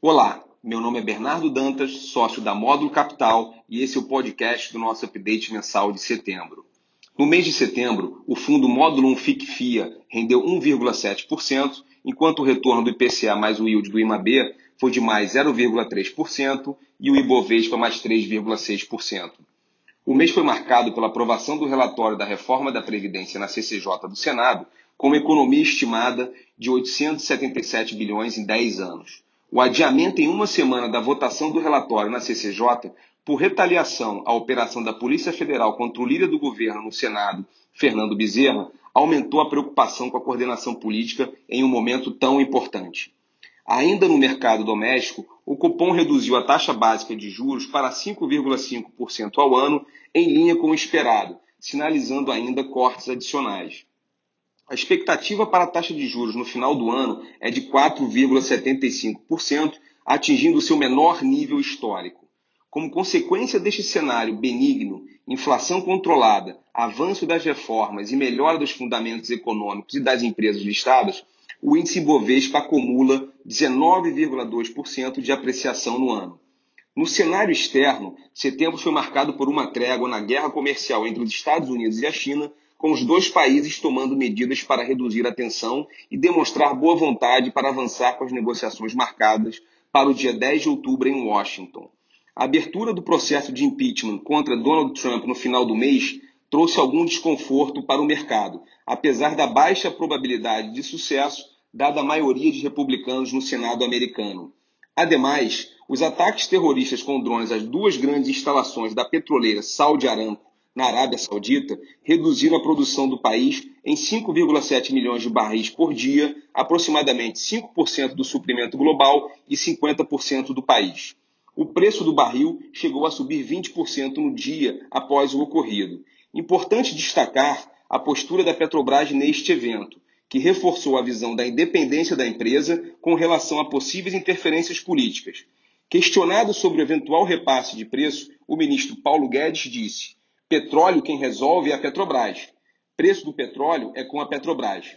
Olá, meu nome é Bernardo Dantas, sócio da Módulo Capital, e esse é o podcast do nosso update mensal de setembro. No mês de setembro, o fundo Módulo 1 FIC-FIA rendeu 1,7%, enquanto o retorno do IPCA mais o yield do IMAB foi de mais 0,3% e o Ibovespa mais 3,6%. O mês foi marcado pela aprovação do relatório da reforma da Previdência na CCJ do Senado, com uma economia estimada de 877 bilhões em 10 anos. O adiamento em uma semana da votação do relatório na CCJ, por retaliação à operação da Polícia Federal contra o líder do governo no Senado, Fernando Bezerra, aumentou a preocupação com a coordenação política em um momento tão importante. Ainda no mercado doméstico, o cupom reduziu a taxa básica de juros para 5,5% ao ano, em linha com o esperado, sinalizando ainda cortes adicionais. A expectativa para a taxa de juros no final do ano é de 4,75%, atingindo seu menor nível histórico. Como consequência deste cenário benigno, inflação controlada, avanço das reformas e melhora dos fundamentos econômicos e das empresas listadas, o índice Bovespa acumula 19,2% de apreciação no ano. No cenário externo, setembro foi marcado por uma trégua na guerra comercial entre os Estados Unidos e a China, com os dois países tomando medidas para reduzir a tensão e demonstrar boa vontade para avançar com as negociações marcadas para o dia 10 de outubro em Washington. A abertura do processo de impeachment contra Donald Trump no final do mês trouxe algum desconforto para o mercado, apesar da baixa probabilidade de sucesso, dada a maioria de republicanos no Senado americano. Ademais, os ataques terroristas com drones às duas grandes instalações da petroleira Saudi Aramco na Arábia Saudita reduziram a produção do país em 5,7 milhões de barris por dia, aproximadamente 5% do suprimento global e 50% do país. O preço do barril chegou a subir 20% no dia após o ocorrido. Importante destacar a postura da Petrobras neste evento, que reforçou a visão da independência da empresa com relação a possíveis interferências políticas. Questionado sobre o eventual repasse de preço, o ministro Paulo Guedes disse: Petróleo quem resolve é a Petrobras. Preço do petróleo é com a Petrobras.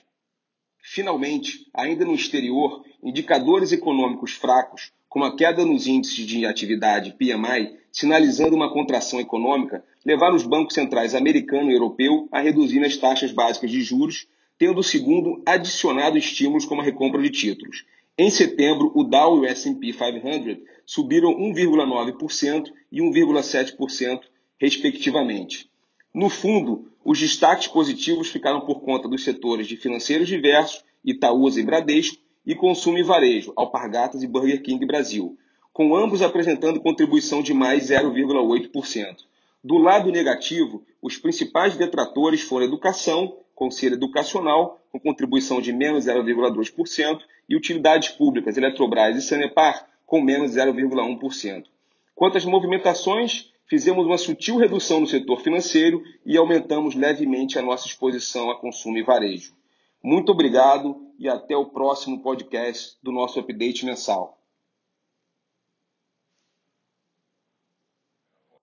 Finalmente, ainda no exterior, indicadores econômicos fracos, como a queda nos índices de atividade PMI, sinalizando uma contração econômica, levaram os bancos centrais americano e europeu a reduzir as taxas básicas de juros, tendo o segundo adicionado estímulos como a recompra de títulos. Em setembro, o Dow e o S&P 500 subiram 1,9% e 1,7% respectivamente. No fundo, os destaques positivos ficaram por conta dos setores de financeiros diversos, Itaúsa e Bradesco, e consumo e varejo, Alpargatas e Burger King Brasil, com ambos apresentando contribuição de mais 0,8%. Do lado negativo, os principais detratores foram educação, conselho educacional, com contribuição de menos 0,2%, e utilidades públicas, Eletrobras e Sanepar, com menos 0,1%. Quanto às movimentações, fizemos uma sutil redução no setor financeiro e aumentamos levemente a nossa exposição a consumo e varejo. Muito obrigado e até o próximo podcast do nosso update mensal.